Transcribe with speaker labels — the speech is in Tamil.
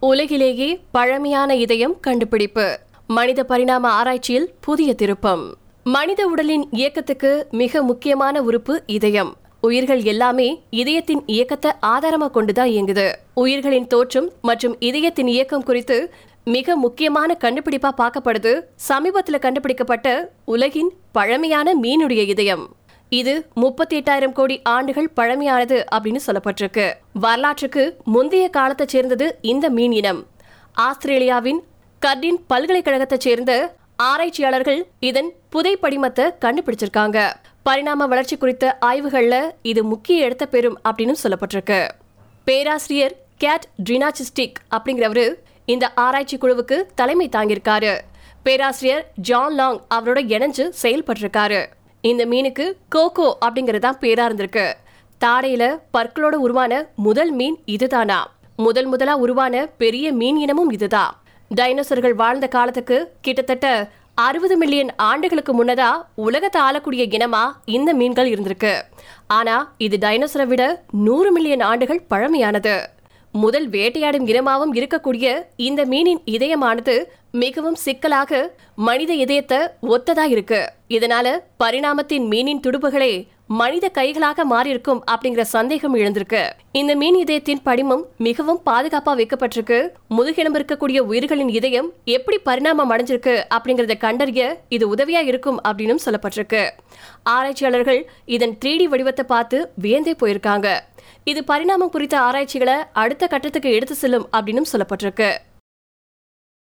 Speaker 1: உலகிலேயே பழமையான இதயம் கண்டுபிடிப்பு. மனித பரிணாம ஆராய்ச்சியில் புதிய திருப்பம். மனித உடலின் இயக்கத்துக்கு மிக முக்கியமான உறுப்பு இதயம். உயிர்கள் எல்லாமே இதயத்தின் இயக்கத்தை ஆதாரமா கொண்டுதான் இயங்குது. உயிர்களின் தோற்றம் மற்றும் இதயத்தின் இயக்கம் குறித்து மிக முக்கியமான கண்டுபிடிப்பா பார்க்கப்படுது. சமீபத்துல கண்டுபிடிக்கப்பட்ட உலகின் பழமையான மீனுடைய இதயம். இது முப்பத்தி எட்டாயிரம் கோடி ஆண்டுகள் பழமையானது அப்படின்னு சொல்லப்பட்டிருக்கு. வரலாற்றுக்கு முந்தைய காலத்தை சேர்ந்தது இந்த மீன் இனம். ஆஸ்திரேலியாவின் கர்டின் பல்கலைக்கழகத்தை சேர்ந்த ஆராய்ச்சியாளர்கள் இதன் புதை படிமத்தை கண்டுபிடிச்சிருக்காங்க. பரிணாம வளர்ச்சி குறித்த ஆய்வுகள்ல இது முக்கிய இடத்தை பெறும் அப்படின்னு சொல்லப்பட்டிருக்கு. பேராசிரியர் கேட் ட்ரினாச்சிஸ்டிக் அப்படிங்கிறவரு இந்த ஆராய்ச்சி குழுவுக்கு தலைமை தாங்கியிருக்காரு. பேராசிரியர் ஜான் லாங் அவரோட இணைஞ்சு செயல்பட்டிருக்காரு. இந்த மீனுக்கு கோகோ அப்படிங்கறதான் பேரா இருந்திருக்கு. தாடையில பற்களோட உருவான முதல் மீன் இதுதானா? முதல் முதலா உருவான பெரிய மீன் இனமும் இதுதான் டைனோசர்கள் வாழ்ந்த காலத்துக்கு கிட்டத்தட்ட அறுபது மில்லியன் ஆண்டுகளுக்கு முன்னதா உலகத்தை ஆளக்கூடிய இனமா இந்த மீன்கள் இருந்திருக்கு. ஆனா இது டைனோசரை விட நூறு மில்லியன் ஆண்டுகள் பழமையானது. முதல் வேட்டையாடும் இனமாகவும் இருக்கக்கூடிய இந்த மீனின் இதயமானது மிகவும் சிக்கலாக மனித இதயத்தை ஒத்ததா இருக்கு இதனால பரிணாமத்தின் மீனின் துடுப்புகளே மனித கைகளாக மாறியிருக்கும் அப்படிங்கிற சந்தேகம் எழுந்திருக்கு. இந்த மீன் இதயத்தின் படிமம் மிகவும் பாதுகாப்பா வைக்கப்பட்டிருக்கு. முதுகெலும்பு இருக்கக்கூடிய உயிர்களின் இதயம் எப்படி பரிணாமம் அடைஞ்சிருக்கு அப்படிங்கறத கண்டறிய இது உதவியா இருக்கும் அப்படின்னு சொல்லப்பட்டிருக்கு. ஆராய்ச்சியாளர்கள் இதன் த்ரீ வடிவத்தை பார்த்து வியந்தே போயிருக்காங்க. இது பரிணாமம் குறித்த ஆராய்ச்சிகளை அடுத்த கட்டத்துக்கு எடுத்து செல்லும் அப்படின்னு சொல்லப்பட்டிருக்கு.